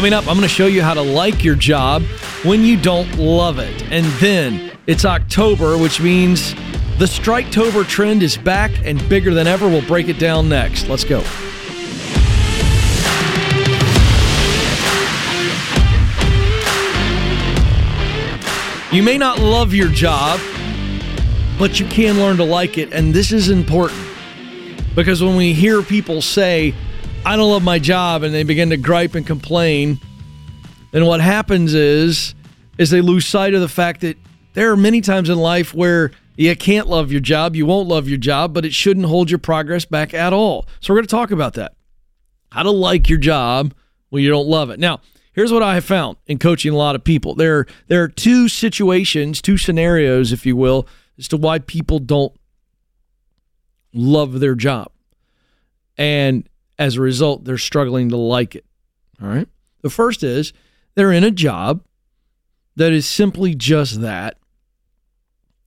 Coming up, I'm going to show you how to like your job when you don't love it. And then it's October, which means the Striketober trend is back and bigger than ever. We'll break it down next. Let's go. You may not love your job, but you can learn to like it. And this is important because when we hear people say, I don't love my job, and they begin to gripe and complain, then what happens is, is they lose sight of the fact that there are many times in life where you can't love your job, you won't love your job, but it shouldn't hold your progress back at all. So we're going to talk about that. How to like your job when you don't love it. Now, here's what I have found in coaching a lot of people. There, there are two situations, two scenarios, if you will, as to why people don't love their job. And as a result, they're struggling to like it. All right. The first is they're in a job that is simply just that.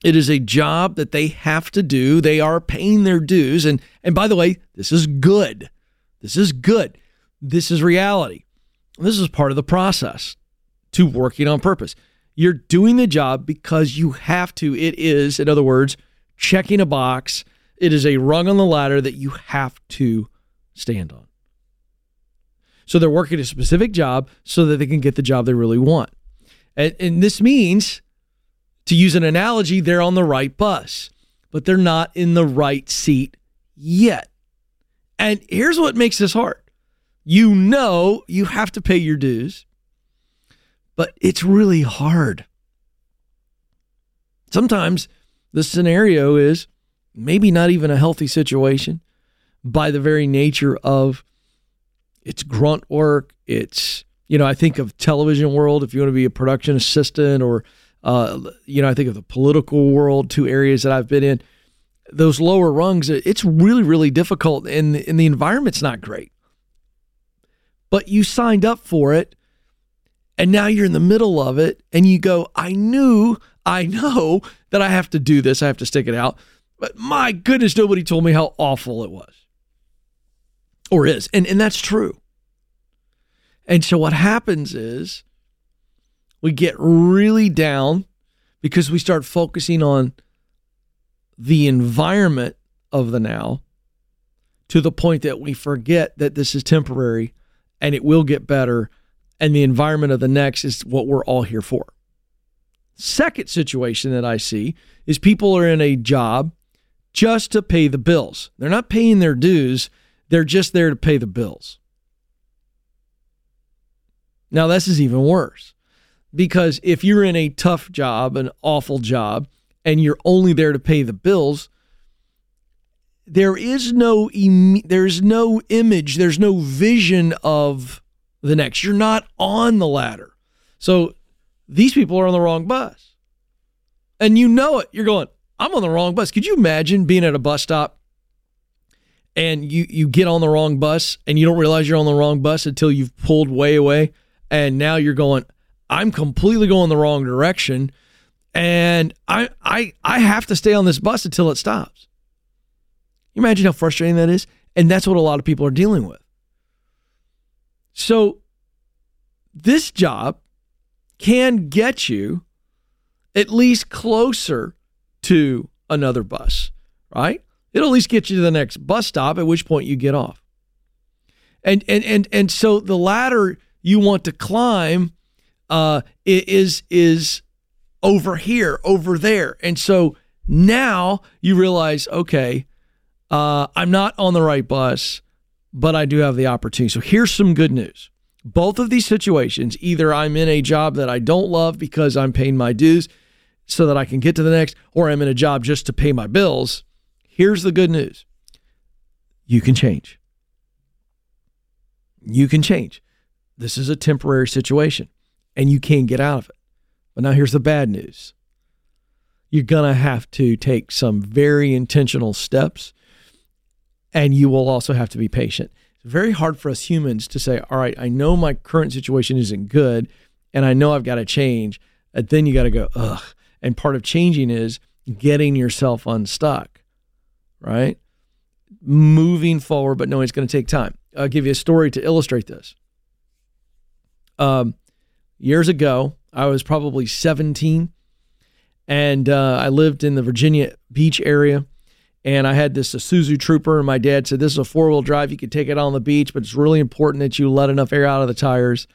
It is a job that they have to do. They are paying their dues. And, and by the way, this is good. This is good. This is reality. This is part of the process to working on purpose. You're doing the job because you have to. It is, in other words, checking a box. It is a rung on the ladder that you have to stand on. So they're working a specific job so that they can get the job they really want. And, and this means, to use an analogy, they're on the right bus, but they're not in the right seat yet. And here's what makes this hard you know you have to pay your dues, but it's really hard. Sometimes the scenario is maybe not even a healthy situation by the very nature of it's grunt work. It's, you know, I think of television world, if you want to be a production assistant or, uh, you know, I think of the political world, two areas that I've been in. Those lower rungs, it's really, really difficult and, and the environment's not great. But you signed up for it and now you're in the middle of it and you go, I knew, I know that I have to do this, I have to stick it out. But my goodness, nobody told me how awful it was or is. And, and that's true. And so what happens is we get really down because we start focusing on the environment of the now to the point that we forget that this is temporary and it will get better and the environment of the next is what we're all here for. Second situation that I see is people are in a job just to pay the bills. They're not paying their dues they're just there to pay the bills. Now, this is even worse because if you're in a tough job, an awful job, and you're only there to pay the bills, there is no there's no image, there's no vision of the next. You're not on the ladder. So these people are on the wrong bus. And you know it. You're going, I'm on the wrong bus. Could you imagine being at a bus stop and you you get on the wrong bus and you don't realize you're on the wrong bus until you've pulled way away and now you're going I'm completely going the wrong direction and I I I have to stay on this bus until it stops. You imagine how frustrating that is? And that's what a lot of people are dealing with. So this job can get you at least closer to another bus, right? It'll at least get you to the next bus stop, at which point you get off. And and and and so the ladder you want to climb uh, is is over here, over there, and so now you realize, okay, uh, I'm not on the right bus, but I do have the opportunity. So here's some good news. Both of these situations, either I'm in a job that I don't love because I'm paying my dues so that I can get to the next, or I'm in a job just to pay my bills Here's the good news you can change. You can change. This is a temporary situation and you can get out of it. But now here's the bad news you're going to have to take some very intentional steps and you will also have to be patient. It's very hard for us humans to say, all right, I know my current situation isn't good and I know I've got to change. And then you got to go, ugh. And part of changing is getting yourself unstuck right? Moving forward, but knowing it's going to take time. I'll give you a story to illustrate this. Um, years ago, I was probably 17, and uh, I lived in the Virginia Beach area. And I had this Isuzu Trooper, and my dad said, This is a four wheel drive. You can take it on the beach, but it's really important that you let enough air out of the tires.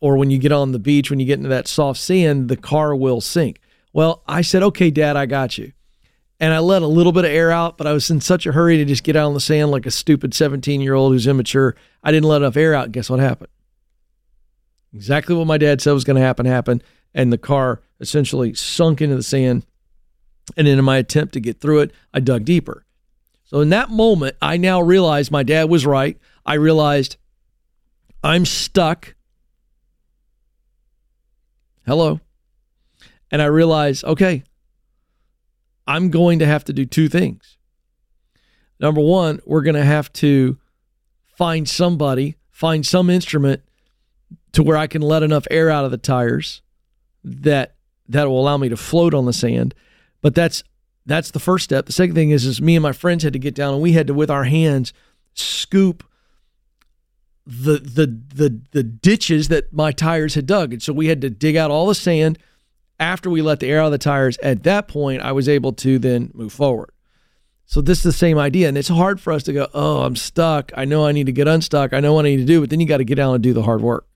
Or when you get on the beach, when you get into that soft sand, the car will sink. Well, I said, Okay, dad, I got you. And I let a little bit of air out, but I was in such a hurry to just get out on the sand like a stupid 17 year old who's immature. I didn't let enough air out. Guess what happened? Exactly what my dad said was going to happen happened. And the car essentially sunk into the sand and in my attempt to get through it, I dug deeper. So in that moment, I now realized my dad was right. I realized I'm stuck. Hello. And I realized, okay, I'm going to have to do two things. Number one, we're going to have to find somebody, find some instrument to where I can let enough air out of the tires that that will allow me to float on the sand. But that's that's the first step. The second thing is is me and my friends had to get down and we had to with our hands scoop the the the the ditches that my tires had dug. And so we had to dig out all the sand after we let the air out of the tires. At that point, I was able to then move forward. So this is the same idea. And it's hard for us to go, oh, I'm stuck. I know I need to get unstuck. I know what I need to do, but then you got to get down and do the hard work.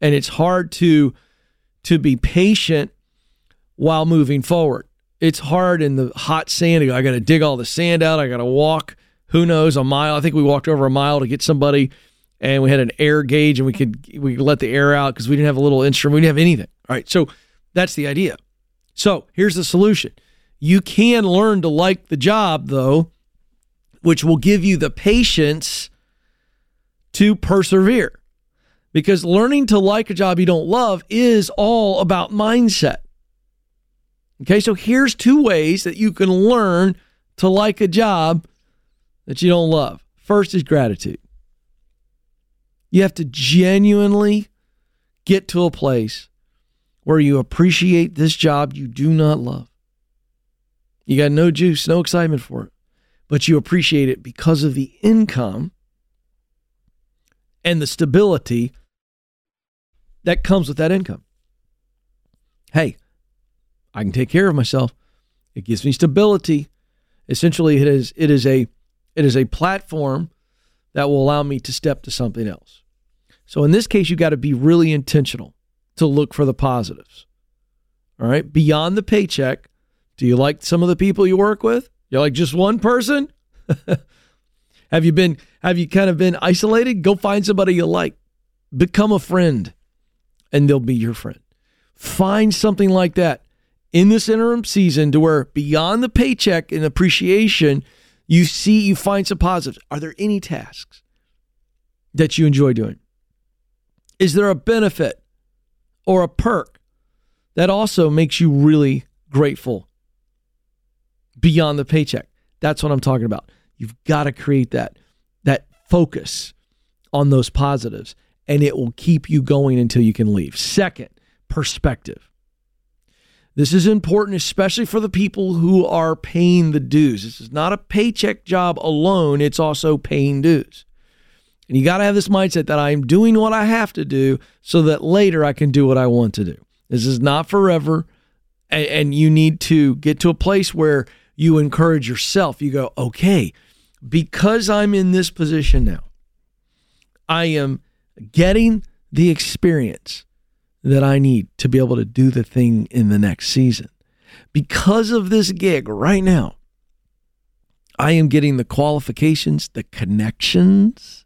And it's hard to to be patient while moving forward. It's hard in the hot sand. I got to dig all the sand out. I got to walk, who knows, a mile. I think we walked over a mile to get somebody, and we had an air gauge, and we could we could let the air out because we didn't have a little instrument. We didn't have anything. All right, so that's the idea. So here's the solution. You can learn to like the job, though, which will give you the patience to persevere. Because learning to like a job you don't love is all about mindset. Okay, so here's two ways that you can learn to like a job that you don't love. First is gratitude. You have to genuinely get to a place where you appreciate this job you do not love. You got no juice, no excitement for it, but you appreciate it because of the income and the stability that comes with that income. Hey, I can take care of myself. It gives me stability. Essentially, it is it is a it is a platform that will allow me to step to something else. So in this case, you got to be really intentional to look for the positives. All right. Beyond the paycheck, do you like some of the people you work with? You like just one person? have you been have you kind of been isolated? Go find somebody you like. Become a friend and they'll be your friend. Find something like that in this interim season to where beyond the paycheck and appreciation, you see, you find some positives. Are there any tasks that you enjoy doing? Is there a benefit or a perk that also makes you really grateful beyond the paycheck? That's what I'm talking about. You've got to create that that focus on those positives and it will keep you going until you can leave. Second, perspective. This is important, especially for the people who are paying the dues. This is not a paycheck job alone, it's also paying dues. And you got to have this mindset that I'm doing what I have to do so that later I can do what I want to do. This is not forever. And, you need to get to a place where you encourage yourself. You go, okay, because I'm in this position now, I am getting the experience that I need to be able to do the thing in the next season. Because of this gig right now, I am getting the qualifications, the connections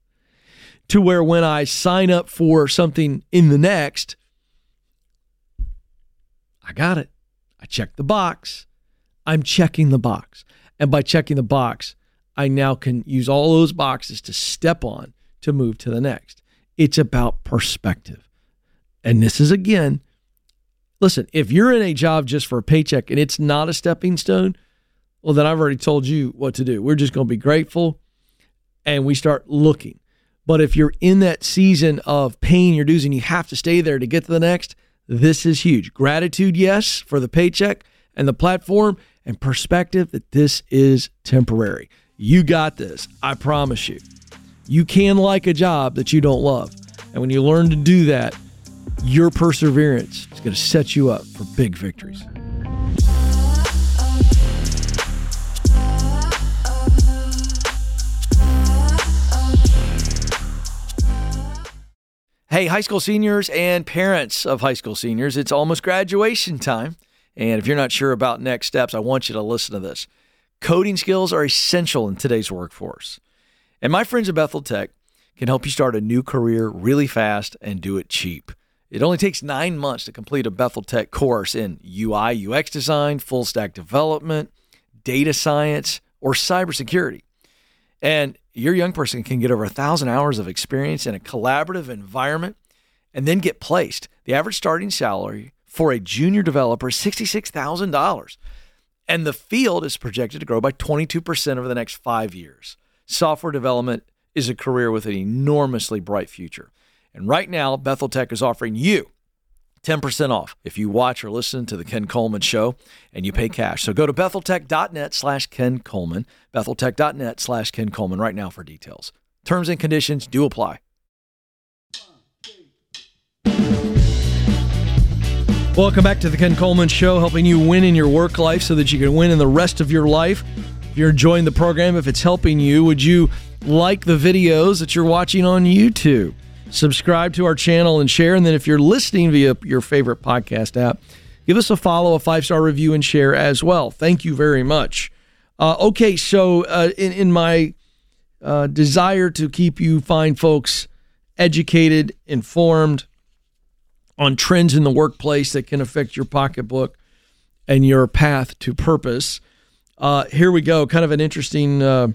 to where when I sign up for something in the next, I got it. I check the box. I'm checking the box. And by checking the box, I now can use all those boxes to step on to move to the next. It's about perspective. And this is again, listen, if you're in a job just for a paycheck and it's not a stepping stone, well, then I've already told you what to do. We're just going to be grateful and we start looking. But if you're in that season of paying your dues and you have to stay there to get to the next, this is huge. Gratitude, yes, for the paycheck and the platform, and perspective that this is temporary. You got this. I promise you. You can like a job that you don't love And when you learn to do that, your perseverance is going to set you up for big victories. Hey, high school seniors and parents of high school seniors, it's almost graduation time. And if you're not sure about next steps, I want you to listen to this. Coding skills are essential in today's workforce. And my friends at Bethel Tech can help you start a new career really fast and do it cheap. It only takes nine months to complete a Bethel Tech course in UI, UX design, full stack development, data science, or cybersecurity. And your young person can get over a thousand hours of experience in a collaborative environment and then get placed. The average starting salary for a junior developer is $66,000. And the field is projected to grow by 22% over the next five years. Software development is a career with an enormously bright future. And right now, Bethel Tech is offering you 10% off if you watch or listen to the Ken Coleman Show and you pay cash. So go to betheltech.net slash Ken Coleman, betheltech.net slash Ken Coleman right now for details. Terms and conditions do apply. Welcome back to the Ken Coleman Show, helping you win in your work life so that you can win in the rest of your life. If you're enjoying the program, if it's helping you, would you like the videos that you're watching on YouTube? Subscribe to our channel and share. And then if you're listening via your favorite podcast app, give us a follow, a five star review, and share as well. Thank you very much. Uh, okay, so uh, in, in my uh, desire to keep you fine folks educated, informed, on trends in the workplace that can affect your pocketbook and your path to purpose. Uh, here we go. Kind of an interesting, uh,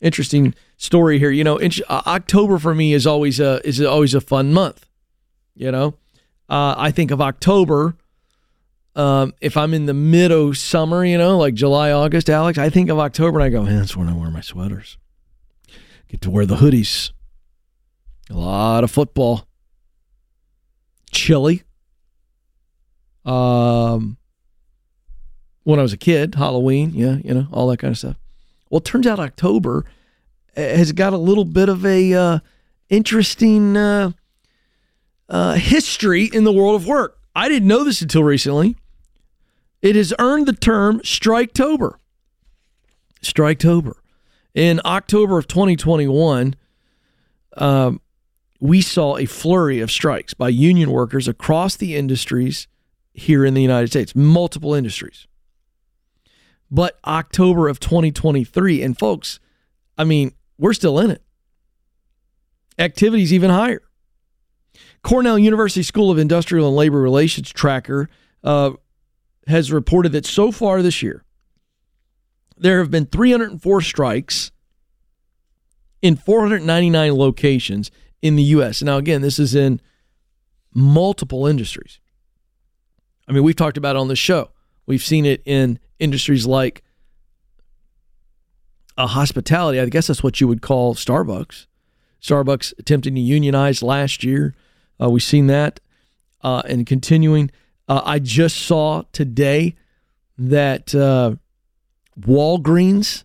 interesting story here. You know, uh, October for me is always a is always a fun month. You know, uh, I think of October. Um, if I'm in the mid of summer, you know, like July, August, Alex, I think of October and I go, man, that's when I wear my sweaters. Get to wear the hoodies. A lot of football chili. Um, when I was a kid, Halloween, yeah, you know, all that kind of stuff. Well, it turns out October has got a little bit of a uh, interesting uh, uh, history in the world of work. I didn't know this until recently. It has earned the term Striketober. Striketober. In October of 2021, um, we saw a flurry of strikes by union workers across the industries here in the United States, multiple industries. But October of 2023, and folks, I mean, we're still in it. Activity's even higher. Cornell University School of Industrial and Labor Relations tracker uh, has reported that so far this year, there have been 304 strikes in 499 locations in the U.S. Now, again, this is in multiple industries. I mean, we've talked about it on the show. We've seen it in industries like a hospitality. I guess that's what you would call Starbucks. Starbucks attempting to unionize last year. Uh, we've seen that uh, and continuing. Uh, I just saw today that uh, Walgreens,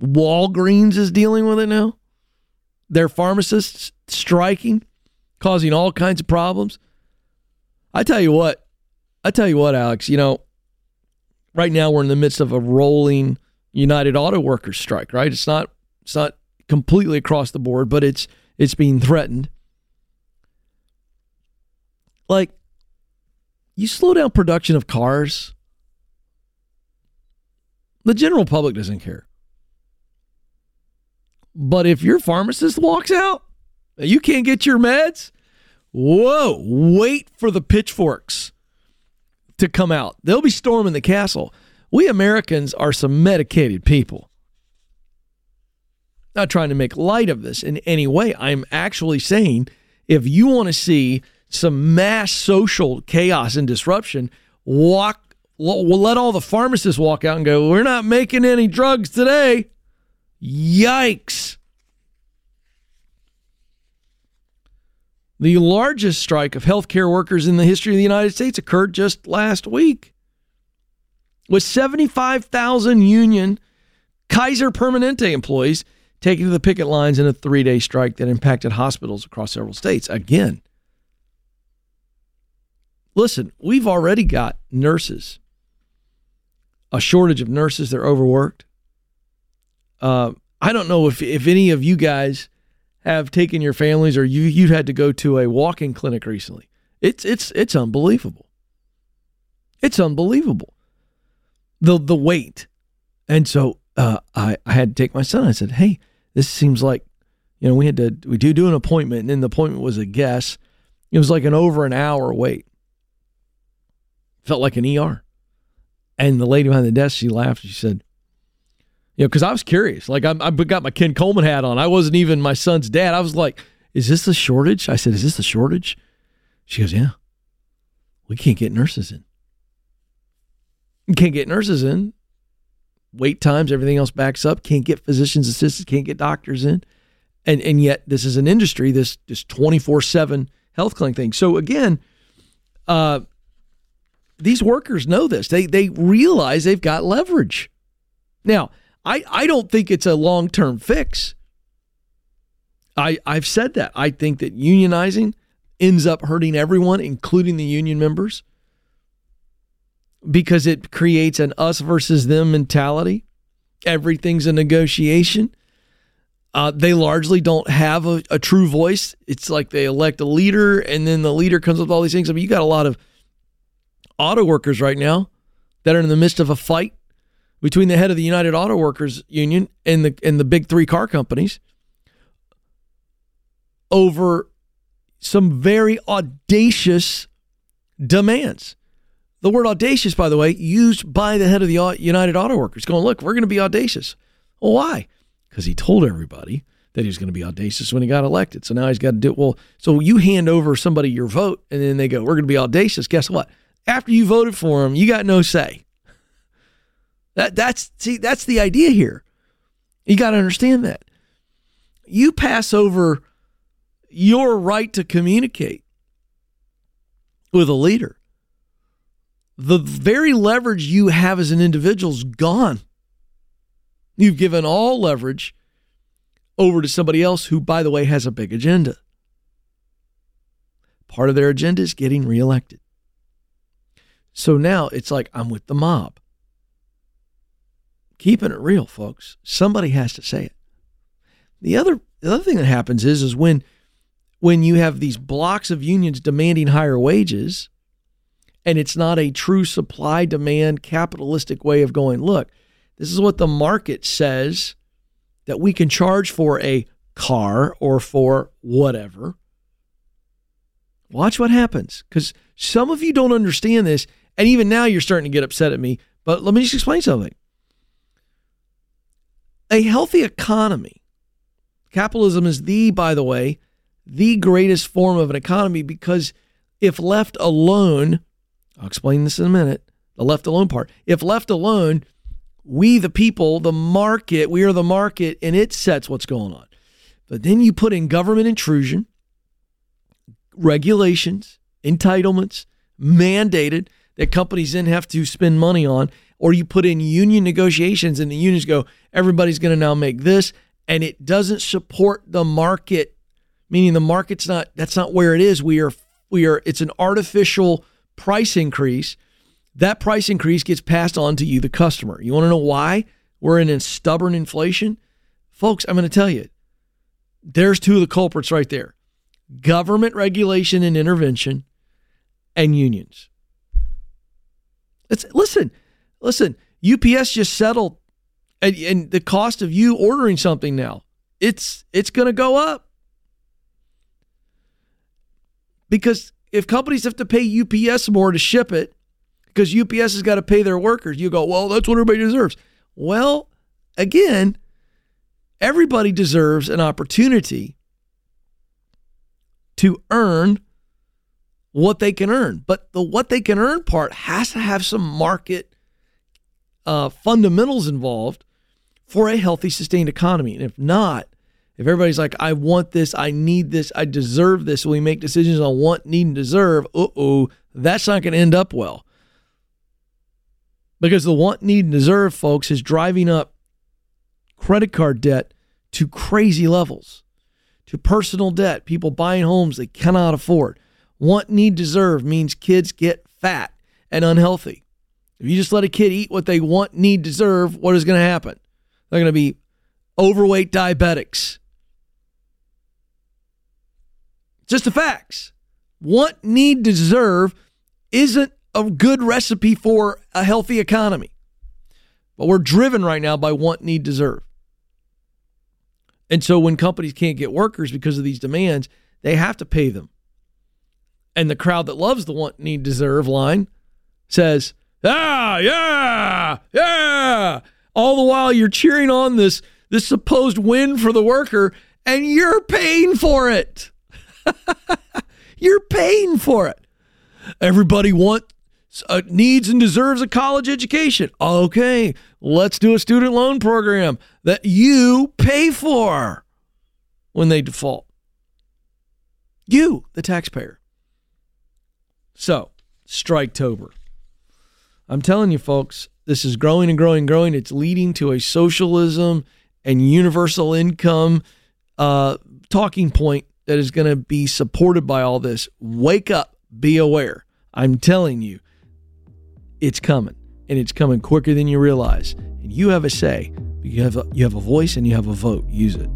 Walgreens is dealing with it now. Their pharmacists striking, causing all kinds of problems. I tell you what, I tell you what, Alex, you know, right now we're in the midst of a rolling United Auto Workers strike, right? It's not it's not completely across the board, but it's it's being threatened. Like you slow down production of cars, the general public doesn't care. But if your pharmacist walks out, you can't get your meds? Whoa, wait for the pitchforks to come out. They'll be storming the castle. We Americans are some medicated people. Not trying to make light of this in any way. I'm actually saying if you want to see some mass social chaos and disruption, walk we'll let all the pharmacists walk out and go, "We're not making any drugs today." Yikes. The largest strike of healthcare workers in the history of the United States occurred just last week. With 75,000 union Kaiser Permanente employees taking to the picket lines in a three day strike that impacted hospitals across several states. Again, listen, we've already got nurses, a shortage of nurses. They're overworked. Uh, I don't know if, if any of you guys have taken your families or you you had to go to a walk-in clinic recently. It's it's it's unbelievable. It's unbelievable. The the wait. And so uh, I, I had to take my son. I said, Hey, this seems like, you know, we had to we do do an appointment, and then the appointment was a guess. It was like an over an hour wait. Felt like an ER. And the lady behind the desk, she laughed. She said, know, because I was curious. Like I, I got my Ken Coleman hat on. I wasn't even my son's dad. I was like, "Is this a shortage?" I said, "Is this a shortage?" She goes, "Yeah, we can't get nurses in. We can't get nurses in. Wait times, everything else backs up. Can't get physicians assistants. Can't get doctors in, and and yet this is an industry. This this twenty four seven health clinic thing. So again, uh, these workers know this. They they realize they've got leverage. Now, I, I don't think it's a long term fix. I, I've said that. I think that unionizing ends up hurting everyone, including the union members, because it creates an us versus them mentality. Everything's a negotiation. Uh, they largely don't have a, a, true voice. It's like they elect a leader, and then the leader comes up with all these things. I mean, you got a lot of auto workers right now that are in the midst of a fight between the head of the United Auto Workers Union and the and the big three car companies over some very audacious demands. The word audacious, by the way, used by the head of the United Auto Workers, going, look, we're going to be audacious. Well, why? Because he told everybody that he was going to be audacious when he got elected. So now he's got to do it. Well, so you hand over somebody your vote, and then they go, we're going to be audacious. Guess what? After you voted for him, you got no say. That that's see that's the idea here. You got to understand that. You pass over your right to communicate with a leader. The very leverage you have as an individual is gone. You've given all leverage over to somebody else who, by the way, has a big agenda. Part of their agenda is getting reelected. So now it's like, I'm with the mob keeping it real, folks. Somebody has to say it. The other the other thing that happens is is when when you have these blocks of unions demanding higher wages and it's not a true supply demand capitalistic way of going, look, this is what the market says that we can charge for a car or for whatever. Watch what happens cuz some of you don't understand this and even now you're starting to get upset at me, but let me just explain something a healthy economy. Capitalism is the, by the way, the greatest form of an economy because if left alone, I'll explain this in a minute, the left alone part. If left alone, we, the people, the market, we are the market, and it sets what's going on. But then you put in government intrusion, regulations, entitlements, mandated that companies then have to spend money on or you put in union negotiations and the unions go, everybody's going to now make this, and it doesn't support the market, meaning the market's not, that's not where it is. We are, we are, it's an artificial price increase. That price increase gets passed on to you, the customer. You want to know why we're in a stubborn inflation? Folks, I'm going to tell you, there's two of the culprits right there government regulation and intervention and unions. It's, listen, Listen, UPS just settled, and, and the cost of you ordering something now it's it's going to go up because if companies have to pay UPS more to ship it because UPS has got to pay their workers, you go, well, that's what everybody deserves. Well, again, everybody deserves an opportunity to earn what they can earn. But the what they can earn part has to have some market uh, fundamentals involved for a healthy, sustained economy. And if not, if everybody's like, I want this, I need this, I deserve this, we make decisions on want, need, and deserve, uh oh, that's not going to end up well. Because the want, need, and deserve, folks, is driving up credit card debt to crazy levels, to personal debt, people buying homes they cannot afford. Want, need, deserve means kids get fat and unhealthy. If you just let a kid eat what they want, need, deserve, what is going to happen? They're going to be overweight diabetics. Just the facts. Want, need, deserve isn't a good recipe for a healthy economy. But we're driven right now by want, need, deserve. And so when companies can't get workers because of these demands, they have to pay them. And the crowd that loves the want, need, deserve line says, ah, yeah, yeah. All the while you're cheering on this, this supposed win for the worker, and you're paying for it. you're paying for it. Everybody wants uh, needs and deserves a college education. Okay, let's do a student loan program that you pay for when they default. You, the taxpayer. So, Striketober. I'm telling you, folks, this is growing and growing and growing. It's leading to a socialism and universal income uh, talking point that is going to be supported by all this. Wake up, be aware. I'm telling you, it's coming, and it's coming quicker than you realize. And you have a say. You have a, you have a voice and you have a vote. Use it.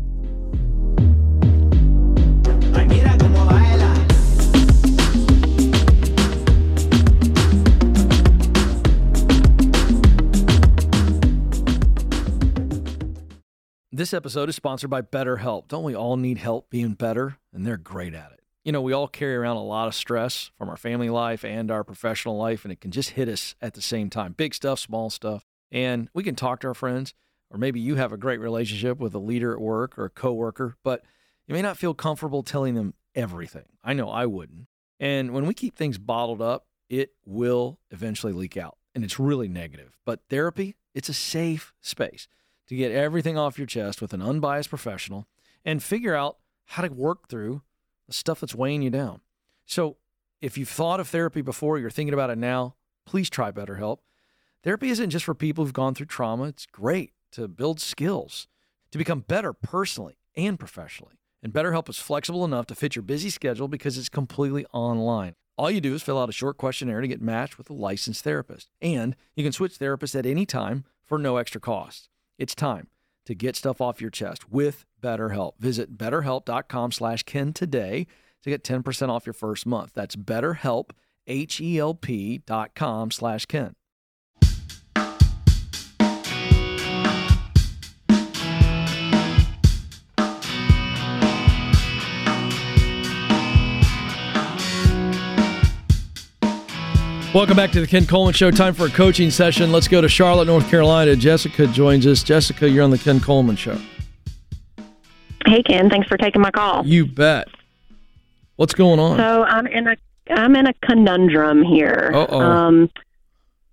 This episode is sponsored by BetterHelp. Don't we all need help being better? And they're great at it. You know, we all carry around a lot of stress from our family life and our professional life, and it can just hit us at the same time big stuff, small stuff. And we can talk to our friends, or maybe you have a great relationship with a leader at work or a coworker, but you may not feel comfortable telling them everything. I know I wouldn't. And when we keep things bottled up, it will eventually leak out, and it's really negative. But therapy, it's a safe space to get everything off your chest with an unbiased professional and figure out how to work through the stuff that's weighing you down. So, if you've thought of therapy before, you're thinking about it now, please try BetterHelp. Therapy isn't just for people who've gone through trauma, it's great to build skills, to become better personally and professionally. And BetterHelp is flexible enough to fit your busy schedule because it's completely online. All you do is fill out a short questionnaire to get matched with a licensed therapist. And you can switch therapists at any time for no extra cost. It's time to get stuff off your chest with BetterHelp. Visit betterhelp.com slash Ken today to get 10% off your first month. That's betterhelp, H-E-L-P dot com slash Ken. Welcome back to the Ken Coleman Show. Time for a coaching session. Let's go to Charlotte, North Carolina. Jessica joins us. Jessica, you're on the Ken Coleman Show. Hey Ken, thanks for taking my call. You bet. What's going on? So I'm in a I'm in a conundrum here. Um,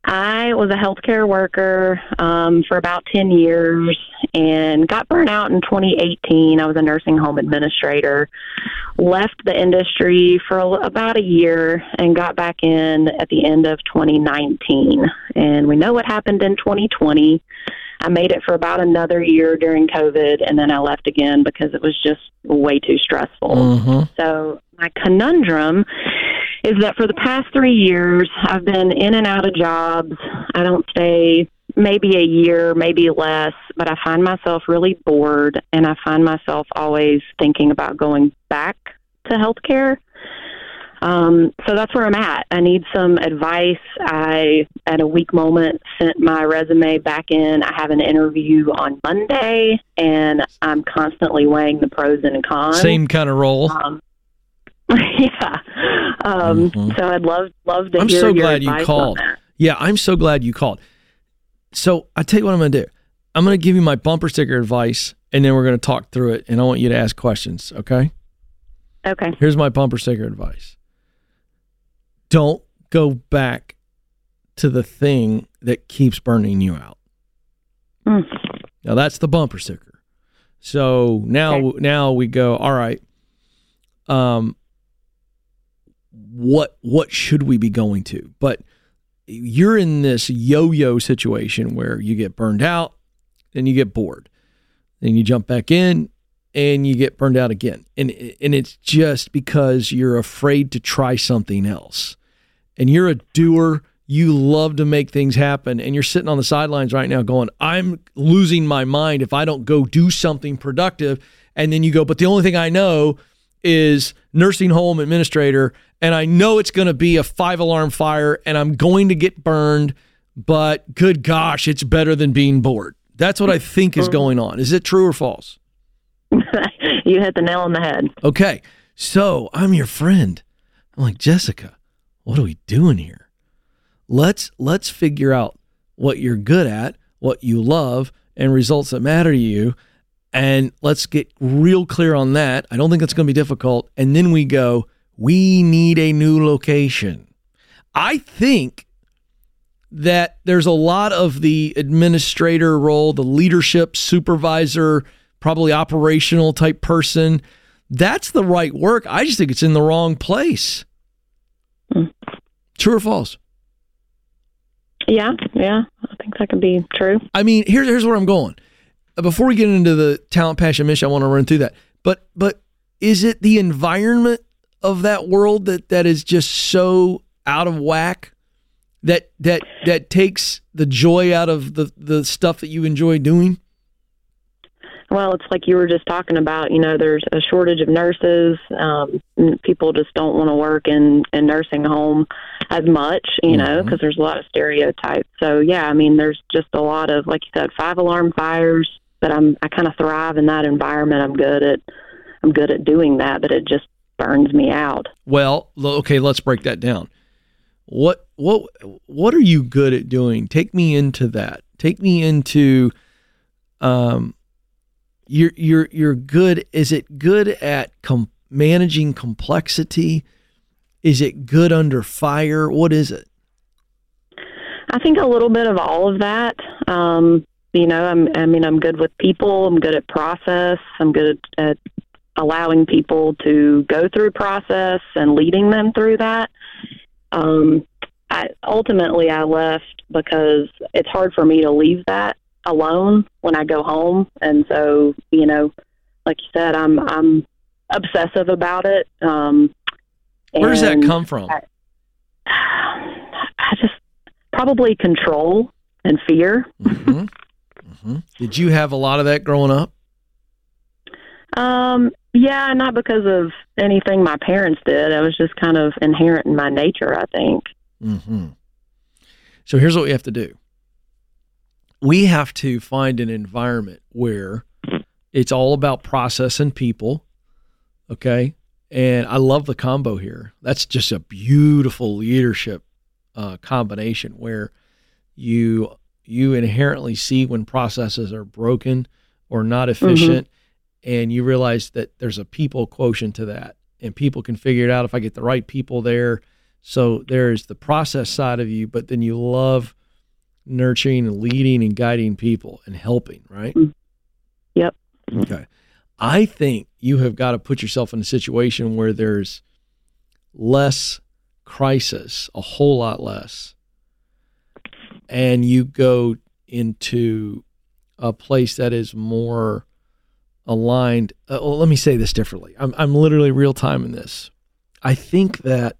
I was a healthcare worker um, for about 10 years and got burnt out in 2018. I was a nursing home administrator, left the industry for a, about a year, and got back in at the end of 2019. And we know what happened in 2020. I made it for about another year during COVID, and then I left again because it was just way too stressful. Mhm. So, my conundrum is that for the past three years, I've been in and out of jobs. I don't stay maybe a year, maybe less, but I find myself really bored, and I find myself always thinking about going back to healthcare. Um, so that's where I'm at. I need some advice. I, at a weak moment, sent my resume back in. I have an interview on Monday, and I'm constantly weighing the pros and cons. Same kind of role. Um, yeah. Um, Mhm. So I'd love love to I'm so glad you called. Yeah, I'm so glad you called. So I tell you what I'm going to do. I'm going to give you my bumper sticker advice, and then we're going to talk through it. And I want you to ask questions. Okay. Okay. Here's my bumper sticker advice. Don't go back to the thing that keeps burning you out. Mm. Now that's the bumper sticker. So now Okay. now we go, all right. Um what what should we be going to? But you're in this yo-yo situation where you get burned out and you get bored. then you jump back in and you get burned out again. And and it's just because you're afraid to try something else. And you're a doer, you love to make things happen and you're sitting on the sidelines right now going, "I'm losing my mind if I don't go do something productive." And then you go, "But the only thing I know is nursing home administrator and I know it's going to be a five alarm fire and I'm going to get burned, but good gosh, it's better than being bored." That's what I think is mm. going on. Is it true or false? you hit the nail on the head. Okay. So I'm your friend. I'm like, Jessica, what are we doing here? Let's let's figure out what you're good at, what you love, and results that matter to you. And let's get real clear on that. I don't think it's going to be difficult. And then we go, we need a new location. I think that there's a lot of the administrator role, the leadership supervisor, probably operational type person. That's the right work. I just think it's in the wrong place. Hmm. True or false? Yeah, yeah. I think that could be true. I mean, here's here's where I'm going. Before we get into the talent passion mission, I want to run through that. But but is it the environment of that world that that is just so out of whack that that that takes the joy out of the the stuff that you enjoy doing? Well, it's like you were just talking about. You know, there's a shortage of nurses. Um, people just don't want to work in in nursing home as much. You mm-hmm. know, because there's a lot of stereotypes. So yeah, I mean, there's just a lot of like you said, five alarm fires. But I'm I kind of thrive in that environment. I'm good at I'm good at doing that, but it just burns me out. Well, okay, let's break that down. What what what are you good at doing? Take me into that. Take me into um you're you're you're good is it good at com- managing complexity? Is it good under fire? What is it? I think a little bit of all of that. Um, you know, I'm, I mean, I'm good with people. I'm good at process. I'm good at, at allowing people to go through process and leading them through that. Um, I, ultimately, I left because it's hard for me to leave that alone when I go home, and so you know, like you said, I'm I'm obsessive about it. Um, Where does that come from? I, I just probably control and fear. Mm-hmm. Mm-hmm. Did you have a lot of that growing up? Um, yeah, not because of anything my parents did. It was just kind of inherent in my nature, I think. Mm-hmm. So here's what we have to do. We have to find an environment where it's all about process and people. Okay. And I love the combo here. That's just a beautiful leadership uh, combination where you you inherently see when processes are broken or not mm-hmm. efficient mm-hmm. and you realize that there's a people quotient to that and people can figure it out if I get the right people there so there's the process side of you, but then you love nurturing and leading and guiding people and helping, right? Mm. Yep. Okay. I think you have got to put yourself in a situation where there's less crisis, a whole lot less. And you go into a place that is more aligned. Uh, well, let me say this differently. I'm, I'm literally real time in this. I think that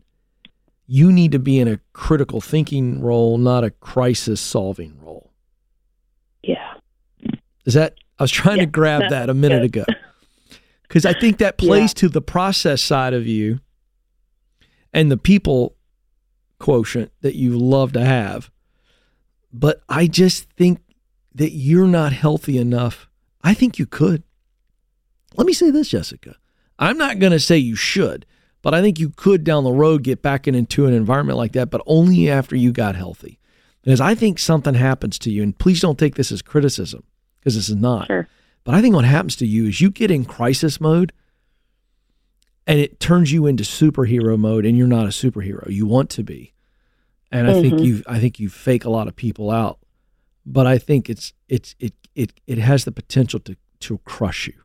you need to be in a critical thinking role, not a crisis solving role. Yeah. Is that, I was trying yeah, to grab that a minute good. ago. Because I think that plays yeah. to the process side of you and the people quotient that you love to have. But I just think that you're not healthy enough. I think you could. Let me say this, Jessica. I'm not going to say you should. But I think you could down the road get back into an environment like that, but only after you got healthy. Because I think something happens to you, and please don't take this as criticism, because this is not. Sure. But I think what happens to you is you get in crisis mode and it turns you into superhero mode and you're not a superhero. You want to be. And I mm-hmm. think you I think you fake a lot of people out. But I think it's it's it it it has the potential to to crush you.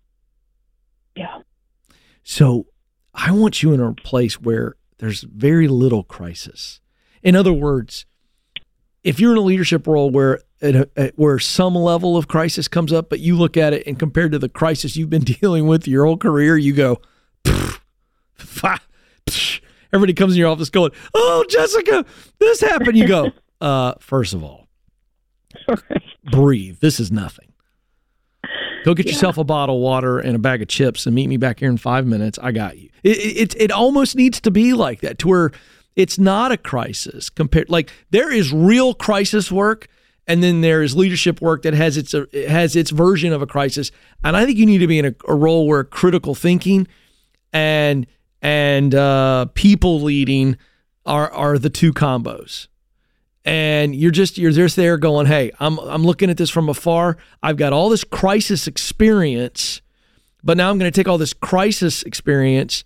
Yeah. So I want you in a place where there's very little crisis. In other words, if you're in a leadership role where at a, at where some level of crisis comes up, but you look at it and compared to the crisis you've been dealing with your whole career, you go, everybody comes in your office going, "Oh, Jessica, this happened." You go, uh, first of all, breathe. This is nothing. Go get yeah. yourself a bottle of water and a bag of chips and meet me back here in five minutes. I got you. It, it, it almost needs to be like that to where it's not a crisis compared. Like there is real crisis work, and then there is leadership work that has its it has its version of a crisis. And I think you need to be in a, a role where critical thinking and and uh, people leading are are the two combos and you're just you're just there going, "Hey, I'm I'm looking at this from afar. I've got all this crisis experience, but now I'm going to take all this crisis experience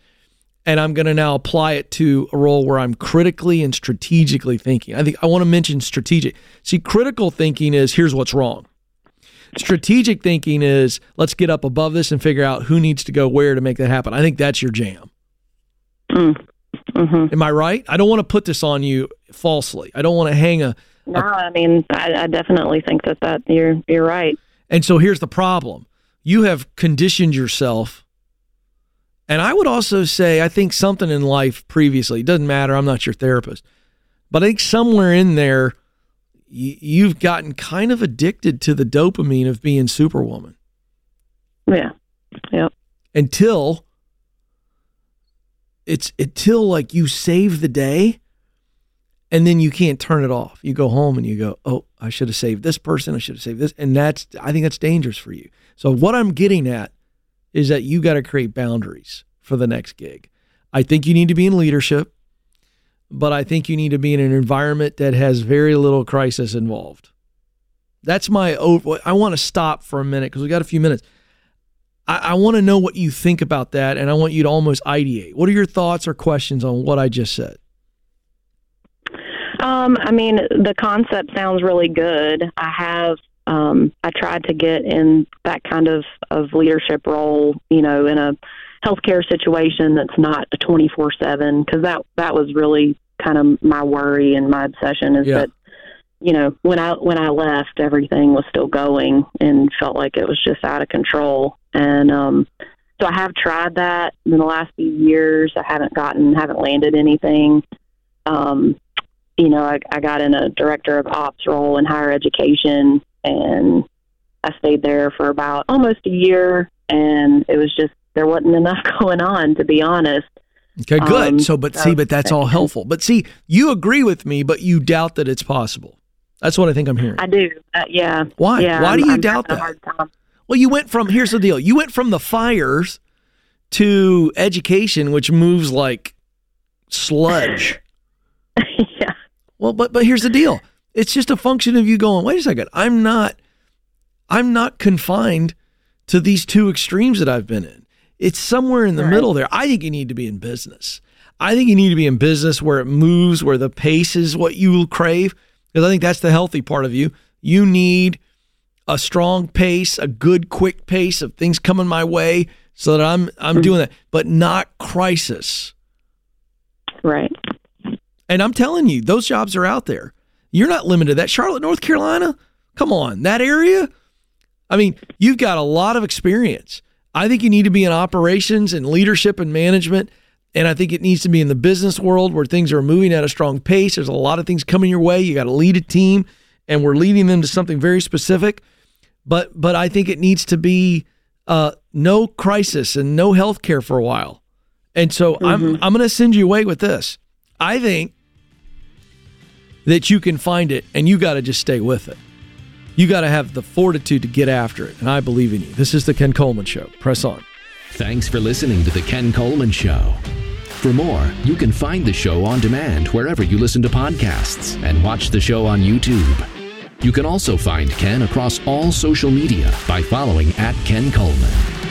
and I'm going to now apply it to a role where I'm critically and strategically thinking. I think I want to mention strategic. See, critical thinking is here's what's wrong. Strategic thinking is let's get up above this and figure out who needs to go where to make that happen. I think that's your jam. Mm. Mm-hmm. Am I right? I don't want to put this on you falsely. I don't want to hang a. No, I mean, I, I definitely think that that you're you're right. And so here's the problem: you have conditioned yourself. And I would also say, I think something in life previously, it doesn't matter, I'm not your therapist, but I think somewhere in there, you've gotten kind of addicted to the dopamine of being Superwoman. Yeah. Yep. Until it's until like you save the day and then you can't turn it off. You go home and you go, "Oh, I should have saved this person. I should have saved this." And that's I think that's dangerous for you. So what I'm getting at is that you got to create boundaries for the next gig. I think you need to be in leadership, but I think you need to be in an environment that has very little crisis involved. That's my over. I want to stop for a minute because we got a few minutes. I, I want to know what you think about that, and I want you to almost ideate. What are your thoughts or questions on what I just said? Um, I mean, the concept sounds really good. I have um, I tried to get in that kind of, of leadership role, you know, in a healthcare situation that's not a 24 7, because that, that was really kind of my worry and my obsession is yeah. that, you know, when I, when I left, everything was still going and felt like it was just out of control. And um, so I have tried that in the last few years. I haven't gotten, haven't landed anything. Um, you know, I, I got in a director of ops role in higher education, and I stayed there for about almost a year, and it was just there wasn't enough going on, to be honest. Okay, good. Um, so, but see, but that's all helpful. But see, you agree with me, but you doubt that it's possible. That's what I think I'm hearing. I do. Uh, yeah. Why? Yeah, Why do you I'm doubt that? Well, you went from here's the deal. You went from the fires to education, which moves like sludge. yeah. Well, but but here's the deal. It's just a function of you going, wait a second, I'm not I'm not confined to these two extremes that I've been in. It's somewhere in the right. middle there. I think you need to be in business. I think you need to be in business where it moves, where the pace is what you crave. Because I think that's the healthy part of you. You need a strong pace, a good quick pace of things coming my way so that I'm I'm mm-hmm. doing that, but not crisis. Right. And I'm telling you, those jobs are out there. You're not limited to that. Charlotte, North Carolina, come on, that area. I mean, you've got a lot of experience. I think you need to be in operations and leadership and management. And I think it needs to be in the business world where things are moving at a strong pace. There's a lot of things coming your way. You got to lead a team, and we're leading them to something very specific but but I think it needs to be uh, no crisis and no health care for a while. And so mm-hmm. I'm I'm going to send you away with this. I think that you can find it, and you got to just stay with it. You got to have the fortitude to get after it, and I believe in you. This is the Ken Coleman Show. Press on. Thanks for listening to the Ken Coleman Show. For more, you can find the show on demand wherever you listen to podcasts and watch the show on YouTube. You can also find Ken across all social media by following at Ken Coleman.